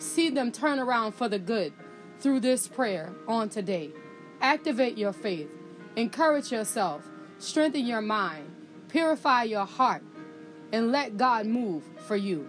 see them turn around for the good through this prayer on today. Activate your faith, encourage yourself, strengthen your mind, purify your heart, and let God move for you.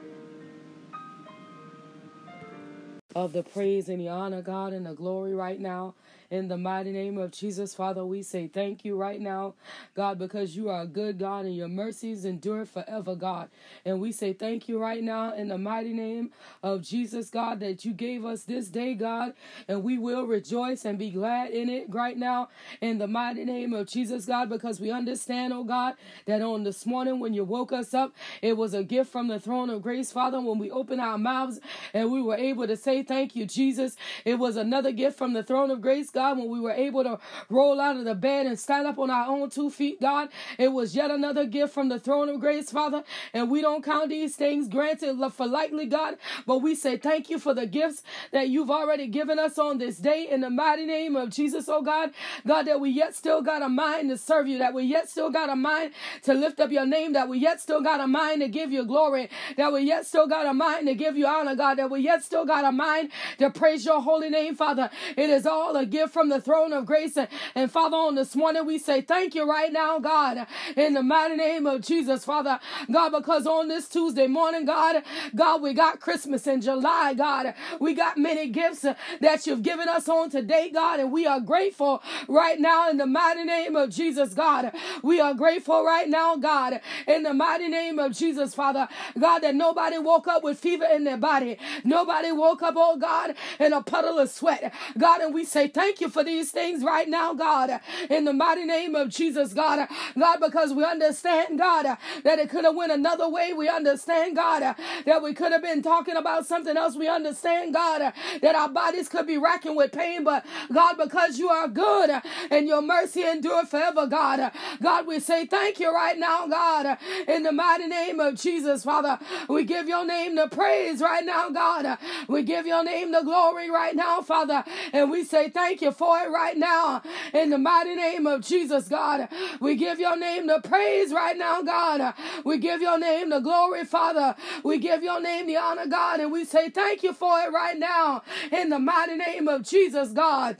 Of the praise and the honor, God, and the glory right now. In the mighty name of Jesus, Father, we say thank you right now, God, because you are a good God and your mercies endure forever, God. And we say thank you right now in the mighty name of Jesus, God, that you gave us this day, God, and we will rejoice and be glad in it right now in the mighty name of Jesus, God, because we understand, oh God, that on this morning when you woke us up, it was a gift from the throne of grace, Father, when we opened our mouths and we were able to say thank you, Jesus. It was another gift from the throne of grace, God God, when we were able to roll out of the bed and stand up on our own two feet, God. It was yet another gift from the throne of grace, Father. And we don't count these things granted for lightly, God, but we say thank you for the gifts that you've already given us on this day in the mighty name of Jesus, oh God. God, that we yet still got a mind to serve you, that we yet still got a mind to lift up your name, that we yet still got a mind to give you glory, that we yet still got a mind to give you honor, God, that we yet still got a mind to praise your holy name, Father. It is all a gift from the throne of grace. And and Father, on this morning, we say thank you right now, God, in the mighty name of Jesus, Father. God, because on this Tuesday morning, God, God, we got Christmas in July, God. We got many gifts that you've given us on today, God, and we are grateful right now in the mighty name of Jesus, God. We are grateful right now, God, in the mighty name of Jesus, Father. God, that nobody woke up with fever in their body. Nobody woke up, oh God, in a puddle of sweat. God, and we say thank you for these things right now, God, in the mighty name of Jesus, God. God, because we understand, God, that it could have went another way. We understand, God, that we could have been talking about something else. We understand, God, that our bodies could be racking with pain, but God, because you are good and your mercy endure forever, God. God, we say thank you right now, God, in the mighty name of Jesus, Father. We give your name the praise right now, God. We give your name the glory right now, Father. And we say thank you for it right now. In the mighty name of Jesus, God. We give your name the praise right now, God. We give your name the glory, Father. We give your name the honor, God. And we say thank you for it right now. In the mighty name of Jesus, God.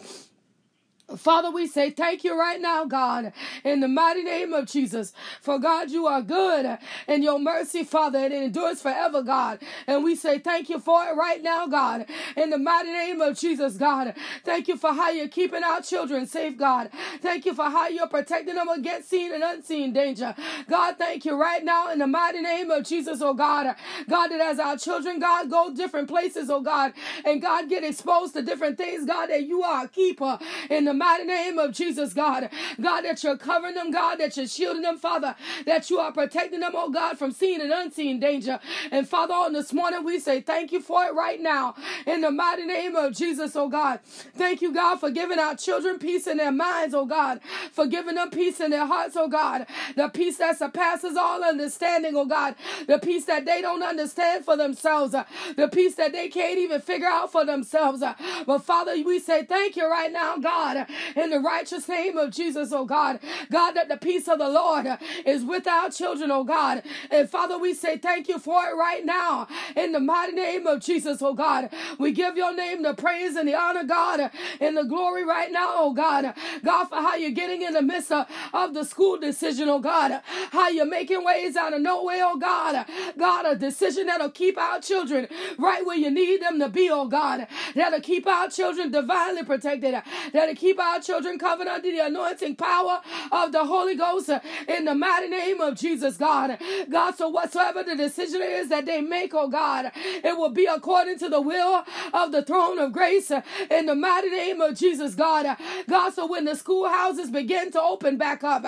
Father, we say thank you right now, God, in the mighty name of Jesus. For God, you are good and your mercy, Father, it endures forever, God. And we say thank you for it right now, God, in the mighty name of Jesus, God. Thank you for how you're keeping our children safe, God. Thank you for how you're protecting them against seen and unseen danger. God, thank you right now in the mighty name of Jesus, oh God. God, that as our children, God, go different places, oh God, and God get exposed to different things, God, that you are a keeper in the mighty name of Jesus, God. God, that you're covering them, God, that you're shielding them, Father, that you are protecting them, oh God, from seen and unseen danger. And Father, on this morning, we say thank you for it right now. In the mighty name of Jesus, oh God. Thank you, God, for giving our children peace in their minds, oh God. For giving them peace in their hearts, oh God. The peace that surpasses all understanding, oh God. The peace that they don't understand for themselves. The peace that they can't even figure out for themselves. But Father, we say thank you right now, God in the righteous name of Jesus, oh God. God, that the peace of the Lord is with our children, oh God. And Father, we say thank you for it right now in the mighty name of Jesus, oh God. We give your name the praise and the honor, God, and the glory right now, oh God. God, for how you're getting in the midst of, of the school decision, oh God. How you're making ways out of no way, oh God. God, a decision that'll keep our children right where you need them to be, oh God. That'll keep our children divinely protected. That'll keep keep our children covered under the anointing power of the Holy Ghost in the mighty name of Jesus, God. God, so whatsoever the decision is that they make, oh God, it will be according to the will of the throne of grace in the mighty name of Jesus, God. God, so when the schoolhouses begin to open back up,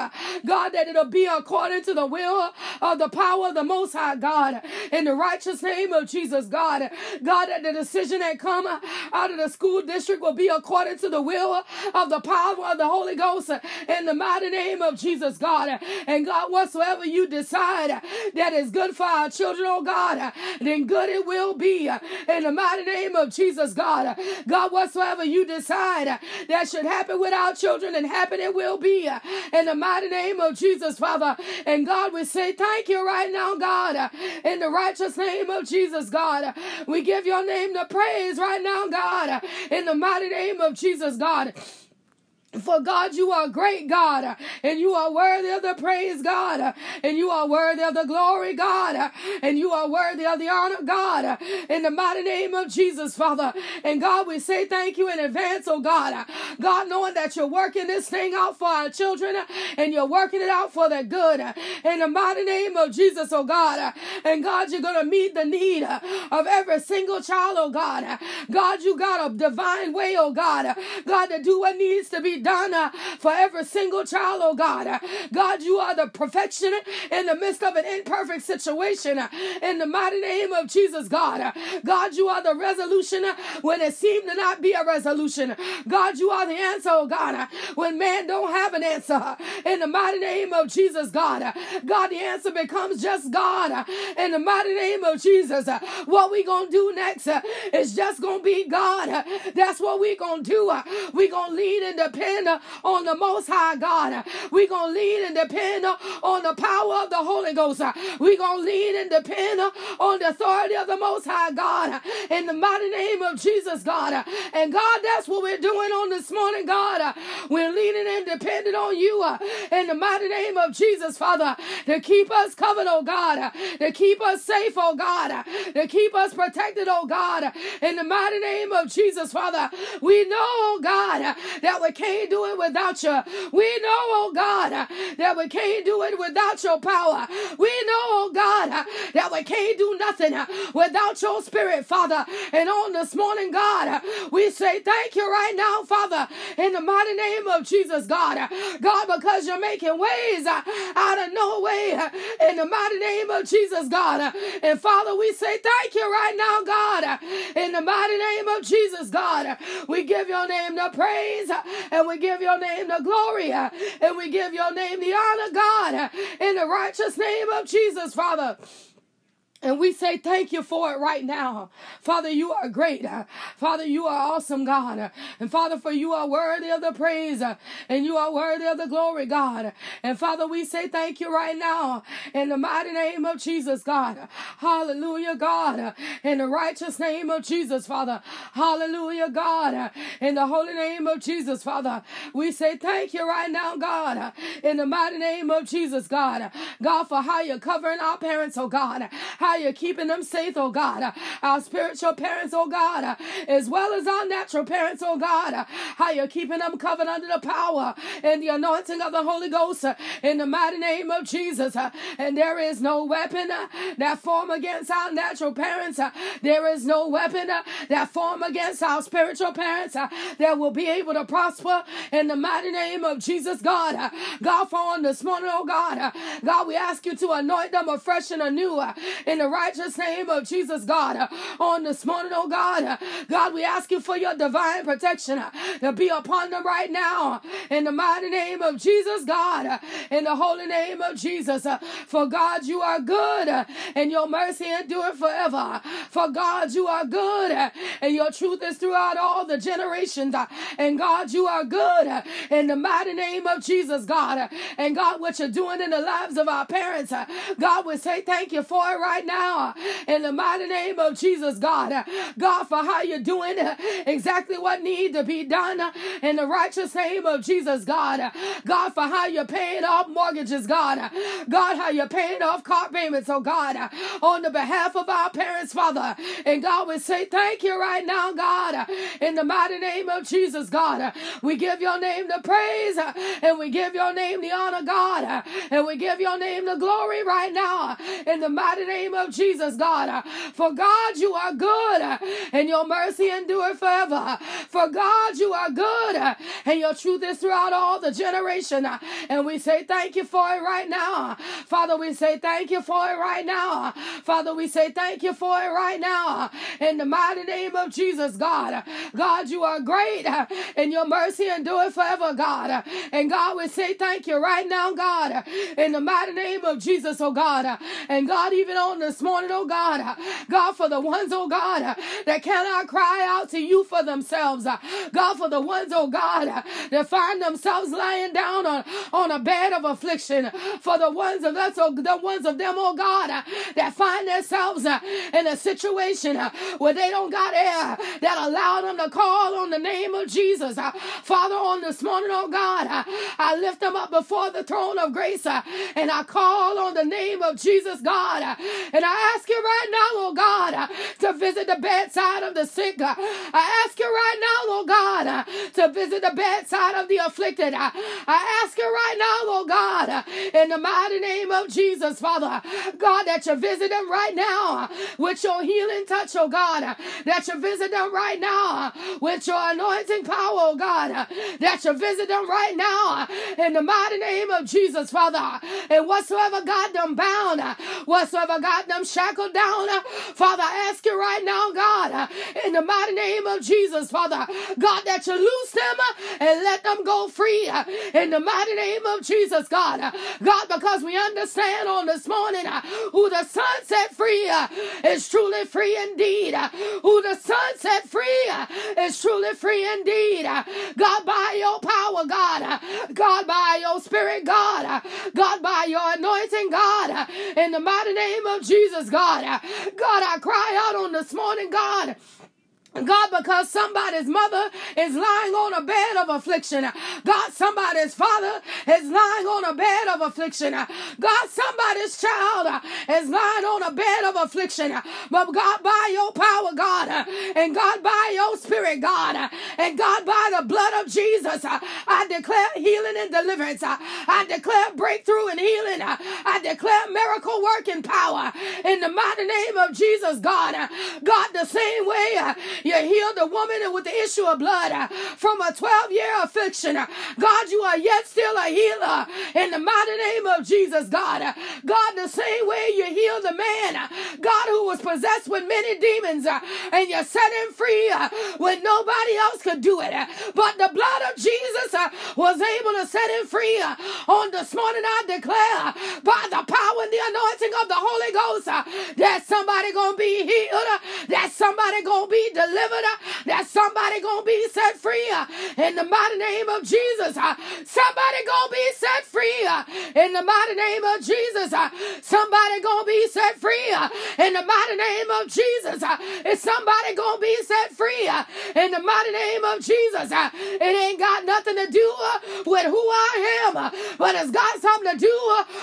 God, that it'll be according to the will of the power of the Most High, God, in the righteous name of Jesus, God. God, that the decision that come out of the school district will be according to the will of the power of the Holy Ghost in the mighty name of Jesus, God. And God, whatsoever you decide that is good for our children, oh God, then good it will be in the mighty name of Jesus, God. God, whatsoever you decide that should happen with our children and happen it will be in the mighty name of Jesus, Father. And God, we say thank you right now, God, in the righteous name of Jesus, God. We give your name the praise right now, God, in the mighty name of Jesus, God. For God, you are great, God, and you are worthy of the praise, God, and you are worthy of the glory, God, and you are worthy of the honor, God, in the mighty name of Jesus, Father. And God, we say thank you in advance, oh God. God, knowing that you're working this thing out for our children and you're working it out for their good, in the mighty name of Jesus, oh God. And God, you're going to meet the need of every single child, oh God. God, you got a divine way, oh God. God, to do what needs to be done uh, for every single child, oh God. Uh, God, you are the perfection in the midst of an imperfect situation. Uh, in the mighty name of Jesus, God. God, you are the resolution when it seemed to not be a resolution. God, you are the answer, oh God, when man don't have an answer. In the mighty name of Jesus, God. God, the answer becomes just God. In the mighty name of Jesus, what we gonna do next is just gonna be God. That's what we gonna do. We gonna lead and depend depend on the Most High God. We're going to lean and depend on the power of the Holy Ghost. We're going to lean and depend on the authority of the Most High God. In the mighty name of Jesus, God. And God, that's what we're doing on this morning, God. We're leaning and depending on you uh, in the mighty name of Jesus, Father, to keep us covered, oh God, to keep us safe, oh God, to keep us protected, oh God, in the mighty name of Jesus, Father. We know, oh God, that we can't can't do it without you. We know, oh God, that we can't do it without your power. We know, oh God, that we can't do nothing without your spirit, Father. And on this morning, God, we say thank you right now, Father, in the mighty name of Jesus, God. God, because you're making ways out of no way in the mighty name of Jesus, God. And Father, we say thank you right now, God, in the mighty name of Jesus, God. We give your name the praise and and we give your name the glory uh, and we give your name the honor, God, uh, in the righteous name of Jesus, Father. And we say thank you for it right now. Father, you are great. Father, you are awesome, God. And Father, for you are worthy of the praise and you are worthy of the glory, God. And Father, we say thank you right now in the mighty name of Jesus, God. Hallelujah, God. In the righteous name of Jesus, Father. Hallelujah, God. In the holy name of Jesus, Father. We say thank you right now, God. In the mighty name of Jesus, God. God, for how you're covering our parents, oh God. How how you're keeping them safe, oh God. Our spiritual parents, oh God, as well as our natural parents, oh God. How you're keeping them covered under the power and the anointing of the Holy Ghost in the mighty name of Jesus. And there is no weapon that form against our natural parents. There is no weapon that form against our spiritual parents that will be able to prosper in the mighty name of Jesus, God. God, for on this morning, oh God, God, we ask you to anoint them afresh and anew in the righteous name of Jesus, God. On this morning, oh God, God, we ask you for your divine protection to be upon them right now. In the mighty name of Jesus, God. In the holy name of Jesus. For God, you are good and your mercy endure forever. For God, you are good and your truth is throughout all the generations. And God, you are good in the mighty name of Jesus, God. And God, what you're doing in the lives of our parents, God, we say thank you for it right now now in the mighty name of Jesus, God. God, for how you're doing exactly what needs to be done in the righteous name of Jesus, God. God, for how you're paying off mortgages, God. God, how you're paying off car payments, oh God, on the behalf of our parents, Father. And God, we say thank you right now, God, in the mighty name of Jesus, God. We give your name the praise and we give your name the honor, God, and we give your name the glory right now in the mighty name of Jesus, God. For God, you are good and your mercy endure forever. For God, you are good and your truth is throughout all the generation. And we say thank you for it right now. Father, we say thank you for it right now. Father, we say thank you for it right now. In the mighty name of Jesus, God. God, you are great and your mercy endure forever, God. And God, we say thank you right now, God. In the mighty name of Jesus, oh God. And God, even on this morning, oh God. God, for the ones, oh God, that cannot cry out to you for themselves. God, for the ones, oh God, that find themselves lying down on, on a bed of affliction. For the ones of us, oh, the ones of them, oh God, that find themselves in a situation where they don't got air that allow them to call on the name of Jesus. Father, on this morning, oh God, I lift them up before the throne of grace and I call on the name of Jesus, God. And I ask you right now, oh God, uh, to visit the bedside of the sick. Uh, I ask you right now, oh God, uh, to visit the bedside of the afflicted. I ask you right now, oh God, in the mighty name of Jesus, Father, God, that you visit them right now with your healing touch, oh God, that you visit them right now with your anointing power, oh God, that you visit them right now in the mighty name of Jesus, Father. And whatsoever God them bound, whatsoever got them shackled down, Father, I ask you right now, God, in the mighty name of Jesus, Father, God, that you loose them and let them go free in the mighty name of Jesus, God. God, because we understand on this morning who the Son set free is truly free indeed. Who the Son set free is truly free indeed. God, by your power, God. God, by your spirit, God. God, by your anointing, God. In the mighty name of Jesus, God. God, I cry out on this morning, God. God, because somebody's mother is lying on a bed of affliction. God, somebody's father is lying on a bed of affliction. God, somebody's child is lying on a bed of affliction. But God, by your power, God, and God, by your spirit, God, and God, by the blood of Jesus, I declare healing and deliverance. I declare breakthrough and healing. I declare miracle working power in the mighty name of Jesus, God. God, the same way you healed the woman with the issue of blood uh, from a 12 year affliction. Uh, God, you are yet still a healer in the mighty name of Jesus, God. Uh, God, the same way you healed the man, uh, God, who was possessed with many demons, uh, and you set him free uh, when nobody else could do it. But the blood of Jesus was able to set him free. On this morning, I declare by the power and the anointing of the Holy Ghost that somebody gonna be healed, that somebody gonna be delivered delivered, uh, that somebody gonna be set free uh, in the mighty name of Jesus. Uh, somebody gonna be set free uh, in the mighty name of Jesus. Uh, somebody gonna be set free uh, in the mighty name of Jesus. Is somebody gonna be set free in the mighty name of Jesus? It ain't got nothing to do with who I am, but it's got something to do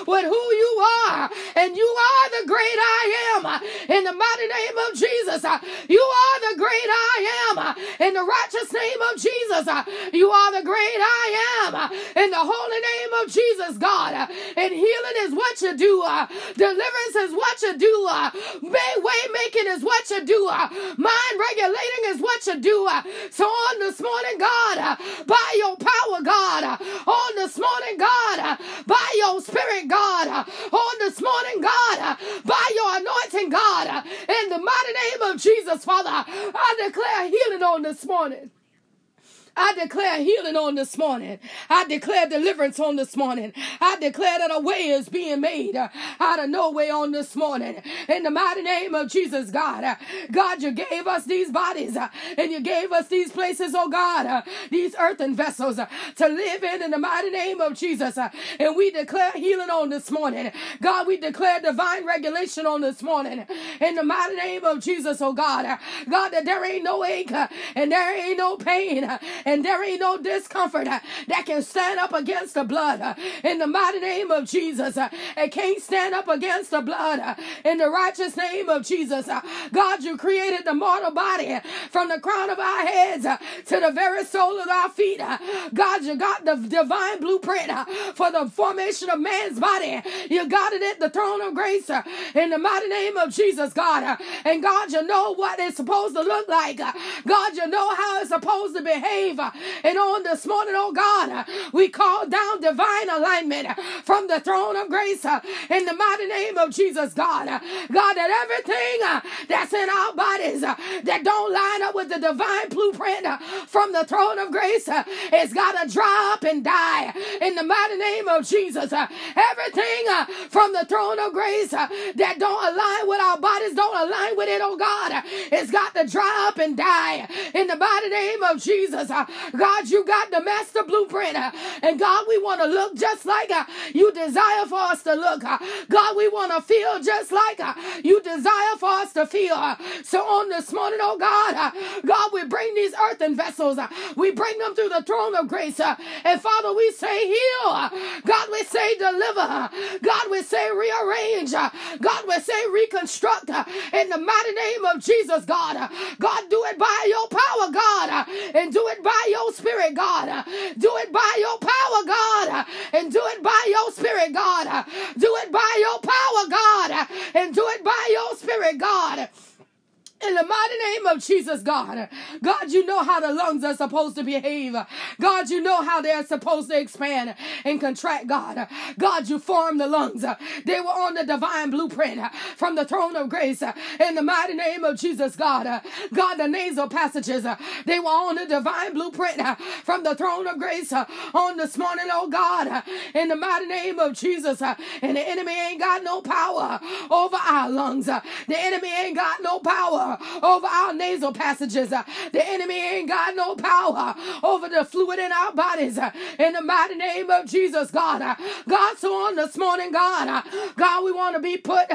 with who you are. And you are the great I am in the mighty name of Jesus. You are the great great I am. Uh, in the righteous name of Jesus, uh, you are the great I am. Uh, in the holy name of Jesus, God. And healing is what you do. Deliverance is what you do. Way making is what you do. Mind regulating is what you do. So on this morning, God, by your power, God, on this morning, God, by your spirit, God, on this morning, God, by your anointing, God, in the mighty name of Jesus, Father, I declare healing on this morning. I declare healing on this morning. I declare deliverance on this morning. I declare that a way is being made out of no way on this morning. In the mighty name of Jesus, God. God, you gave us these bodies and you gave us these places, oh God, these earthen vessels to live in in the mighty name of Jesus. And we declare healing on this morning. God, we declare divine regulation on this morning. In the mighty name of Jesus, oh God. God, that there ain't no ache and there ain't no pain and there ain't no discomfort uh, that can stand up against the blood uh, in the mighty name of Jesus. Uh, it can't stand up against the blood uh, in the righteous name of Jesus. Uh. God, you created the mortal body uh, from the crown of our heads to the very sole of our feet. God, you got the divine blueprint for the formation of man's body. You got it at the throne of grace in the mighty name of Jesus, God. And God, you know what it's supposed to look like. God, you know how it's supposed to behave. And on this morning, oh God, we call down divine alignment from the throne of grace uh, in the mighty name of Jesus, God. God, that everything uh, that's in our bodies uh, that don't line up with the divine blueprint from the throne of grace it's got to drop and die in the mighty name of Jesus. Everything from the throne of grace that don't align with our bodies, don't align with it, oh God, it's got to dry up and die in the mighty name of Jesus. God, you got the master blueprint. And God, we want to look just like uh, you desire for us to look. Uh, God, we want to feel just like uh, you desire for us to feel. Uh, so on this morning, oh God, uh, God, we bring these earthen vessels. We bring them through the throne of grace. And Father, we say heal. God, we say deliver. God, we say rearrange. God, we say reconstruct. In the mighty name of Jesus, God. God, do it by your power, God. And do it by by your spirit, God. Do it by your power, God. And do it by your spirit, God. Do it by your power, God. And do it by your spirit, God. In the mighty name of Jesus, God. God, you know how the lungs are supposed to behave. God, you know how they're supposed to expand and contract, God. God, you formed the lungs. They were on the divine blueprint from the throne of grace. In the mighty name of Jesus, God. God, the nasal passages, they were on the divine blueprint from the throne of grace on this morning, oh God. In the mighty name of Jesus. And the enemy ain't got no power over our lungs. The enemy ain't got no power Uh, over our nasal passages. Uh, the enemy ain't got no power over the fluid in our bodies. Uh, in the mighty name of Jesus, God. God, so on this morning, God, God, we want to be put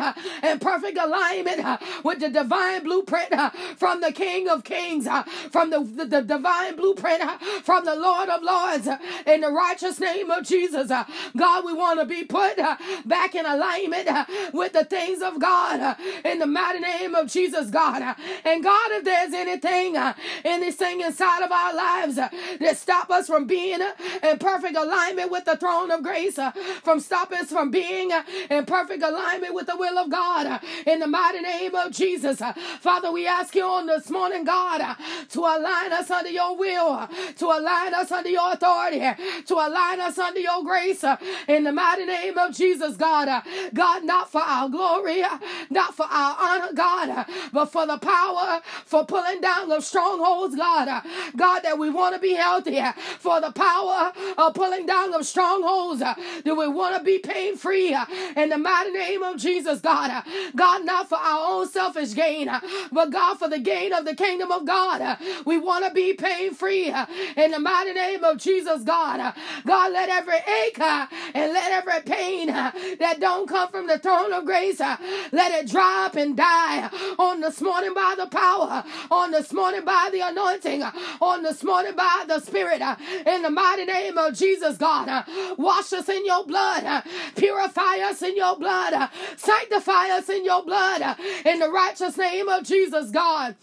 in perfect alignment with the divine blueprint from the King of Kings, from the, the, the divine blueprint from the Lord of Lords, in the righteous name of Jesus. God, we want to be put back in alignment with the things of God in the mighty name of Jesus, God. Uh, and God, if there's anything, uh, anything inside of our lives uh, that stop us from being uh, in perfect alignment with the throne of grace, uh, from stopping us from being uh, in perfect alignment with the will of God, in the mighty name of Jesus, Father, we ask you on this morning, God, to align us under your will, to align us under your authority, to align us under your grace, in the mighty name of Jesus, God. God, not for our glory, not for our honor, God, but for the the power for pulling down of strongholds, God. God, that we want to be healthy, for the power of pulling down of strongholds. Do we want to be pain free in the mighty name of Jesus, God? God, not for our own selfish gain, but God, for the gain of the kingdom of God. We want to be pain free in the mighty name of Jesus, God. God, let every ache and let every pain that don't come from the throne of grace, let it drop and die on this morning morning by the power, on this morning by the anointing, on this morning by the Spirit, uh, in the mighty name of Jesus, God. Uh, wash us in your blood, uh, purify us in your blood, sanctify us in your blood, in the righteous name of Jesus, God.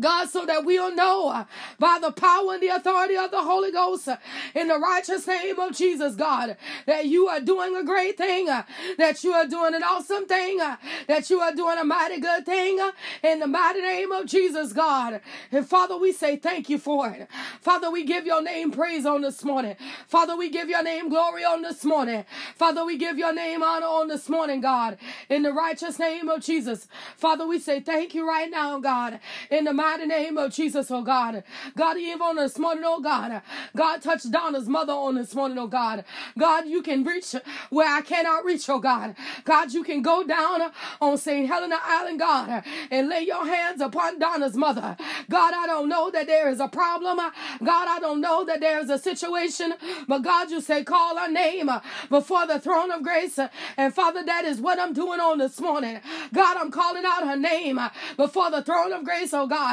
God, so that we'll know uh, by the power and the authority of the Holy Ghost uh, in the righteous name of Jesus, God, that you are doing a great thing, uh, that you are doing an awesome thing, that you are doing a mighty good thing in the mighty name of Jesus, God. And Father, we say thank you for it. Father, we give your name praise on this morning. Father, we give your name glory on this morning. Father, we give your name honor on this morning, God, in the righteous name of Jesus. Father, we say thank you right now, God, in the mighty name of Jesus, oh God. God, even on this morning, oh God. God, touch Donna's mother on this morning, oh God. God, you can reach where I cannot reach, oh God. God, you can go down on St. Helena Island, God, and lay your hands upon Donna's mother. God, I don't know that there is a problem. God, I don't know that there is a situation, but God, you say, call her name before the throne of grace. And Father, that is what I'm doing on this morning. God, I'm calling out her name before the throne of grace, oh God.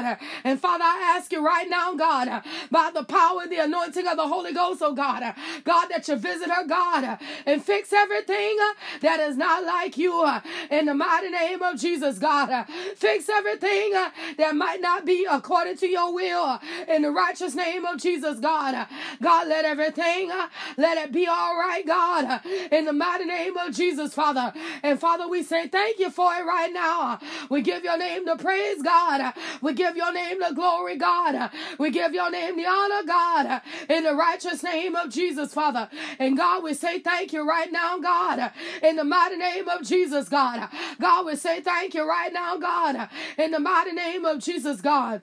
And Father, I ask you right now, God, by the power and the anointing of the Holy Ghost, oh God, God, that you visit her, God, and fix everything that is not like you in the mighty name of Jesus, God. Fix everything that might not be according to your will in the righteous name of Jesus, God. God, let everything, let it be all right, God, in the mighty name of Jesus, Father. And Father, we say thank you for it right now. We give your name the praise, God. We give your name the glory, God. We give your name the honor, God, in the righteous name of Jesus, Father. And God, we say thank you right now, God, in the mighty name of Jesus, God. God, we say thank you right now, God, in the mighty name of Jesus, God.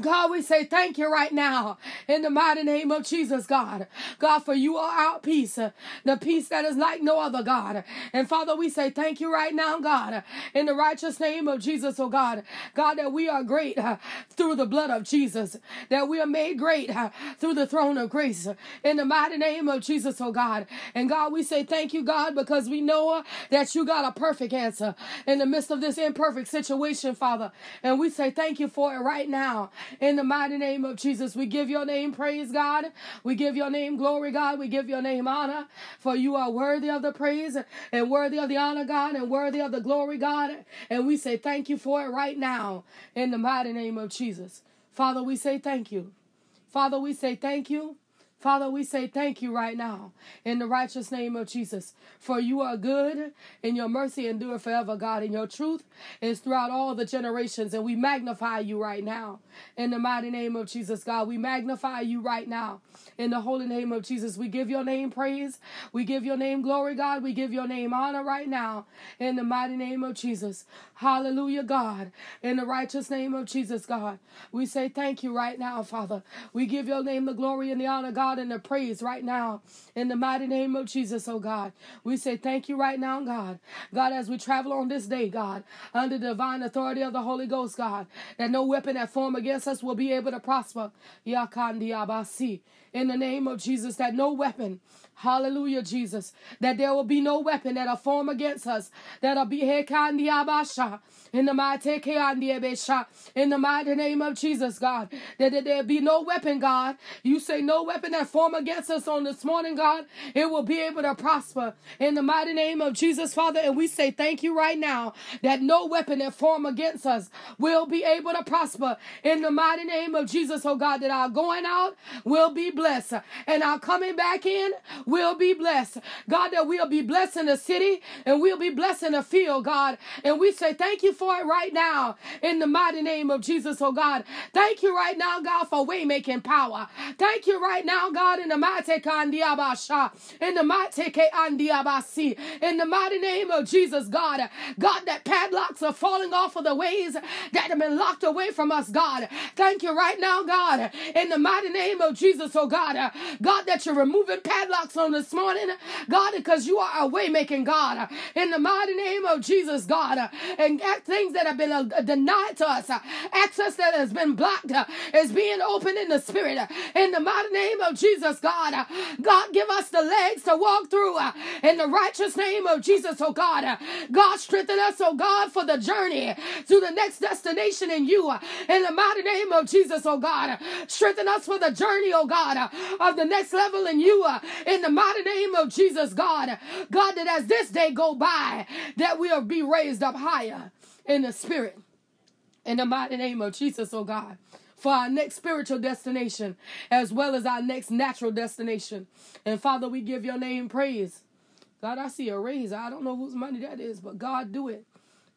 God, we say thank you right now in the mighty name of Jesus, God. God, for you are our peace, the peace that is like no other, God. And Father, we say thank you right now, God, in the righteous name of Jesus, oh God. God, that we are great uh, through the blood of Jesus, that we are made great uh, through the throne of grace in the mighty name of Jesus, oh God. And God, we say thank you, God, because we know uh, that you got a perfect answer in the midst of this imperfect situation, Father. And we say thank you for it right now in the mighty name of Jesus. We give your name praise, God. We give your name glory, God. We give your name honor, for you are worthy of the praise and worthy of the honor, God, and worthy of the glory, God. And we say thank you for it right now in the mighty name of Jesus. Father, we say thank you. Father, we say thank you. Father, we say thank you right now in the righteous name of Jesus. For you are good and your mercy endure forever, God, and your truth is throughout all the generations. And we magnify you right now in the mighty name of Jesus, God. We magnify you right now in the holy name of Jesus. We give your name praise. We give your name glory, God. We give your name honor right now in the mighty name of Jesus. Hallelujah, God. In the righteous name of Jesus, God. We say thank you right now, Father. We give your name the glory and the honor, God God, and the praise right now in the mighty name of Jesus, oh God. We say thank you right now, God. God, as we travel on this day, God, under the divine authority of the Holy Ghost, God, that no weapon that form against us will be able to prosper. Yakandi abasi, in the name of Jesus, that no weapon Hallelujah, Jesus. That there will be no weapon that'll form against us. That'll be hekandiabasha. In the mighty in the mighty name of Jesus, God. That, that there be no weapon, God. You say no weapon that form against us on this morning, God. It will be able to prosper. In the mighty name of Jesus, Father. And we say thank you right now that no weapon that form against us will be able to prosper. In the mighty name of Jesus, oh God, that our going out will be blessed. And our coming back in will be blessed. God, that we'll be blessed in the city and we'll be blessed in the field, God. And we say thank you for it right now in the mighty name of Jesus, oh God. Thank you right now, God, for way making power. Thank you right now, God, in the mighty kandiabasha, in the mighty kandiabasi, in the mighty name of Jesus, God. God, that padlocks are falling off of the ways that have been locked away from us, God. Thank you right now, God, in the mighty name of Jesus, oh God. God, that you're removing padlocks on this morning, God, because you are a way making God. In the mighty name of Jesus, God. And things that have been uh, denied to us, access that has been blocked, uh, is being opened in the spirit. In the mighty name of Jesus, God. God, give us the legs to walk through uh, in the righteous name of Jesus, oh God. God, strengthen us, oh God, for the journey to the next destination in you. In the mighty name of Jesus, oh God. Strengthen us for the journey, oh God, of the next level in you. Uh, in the mighty name of Jesus, God. God, that as this day go by, that we'll be raised up higher in the spirit. In the mighty name of Jesus, oh God for our next spiritual destination as well as our next natural destination. And Father, we give your name praise. God, I see a raise. I don't know whose money that is, but God, do it.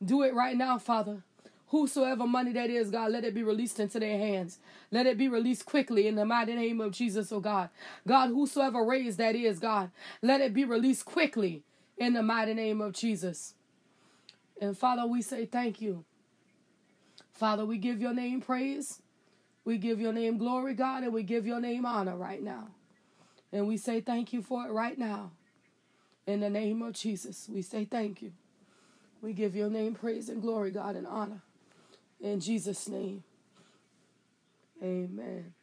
Do it right now, Father. Whosoever money that is, God, let it be released into their hands. Let it be released quickly in the mighty name of Jesus, oh God. God, whosoever raised that is, God, let it be released quickly in the mighty name of Jesus. And Father, we say thank you. Father, we give your name praise. We give your name glory, God, and we give your name honor right now. And we say thank you for it right now. In the name of Jesus, we say thank you. We give your name praise and glory, God, and honor. In Jesus' name, amen.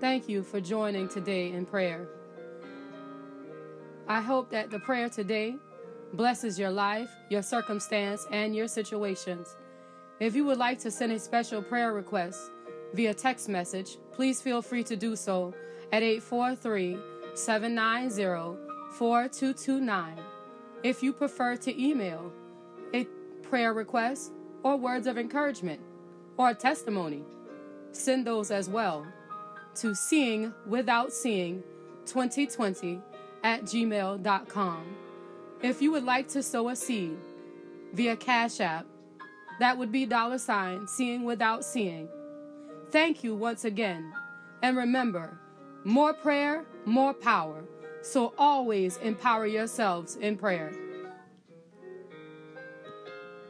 Thank you for joining today in prayer. I hope that the prayer today blesses your life, your circumstance, and your situations. If you would like to send a special prayer request via text message, please feel free to do so at 843 790 4229. If you prefer to email a prayer request or words of encouragement or a testimony, send those as well to seeing without seeing 2020 at gmail.com. If you would like to sow a seed via Cash App, that would be dollar sign seeing without seeing. Thank you once again. And remember, more prayer, more power. So always empower yourselves in prayer.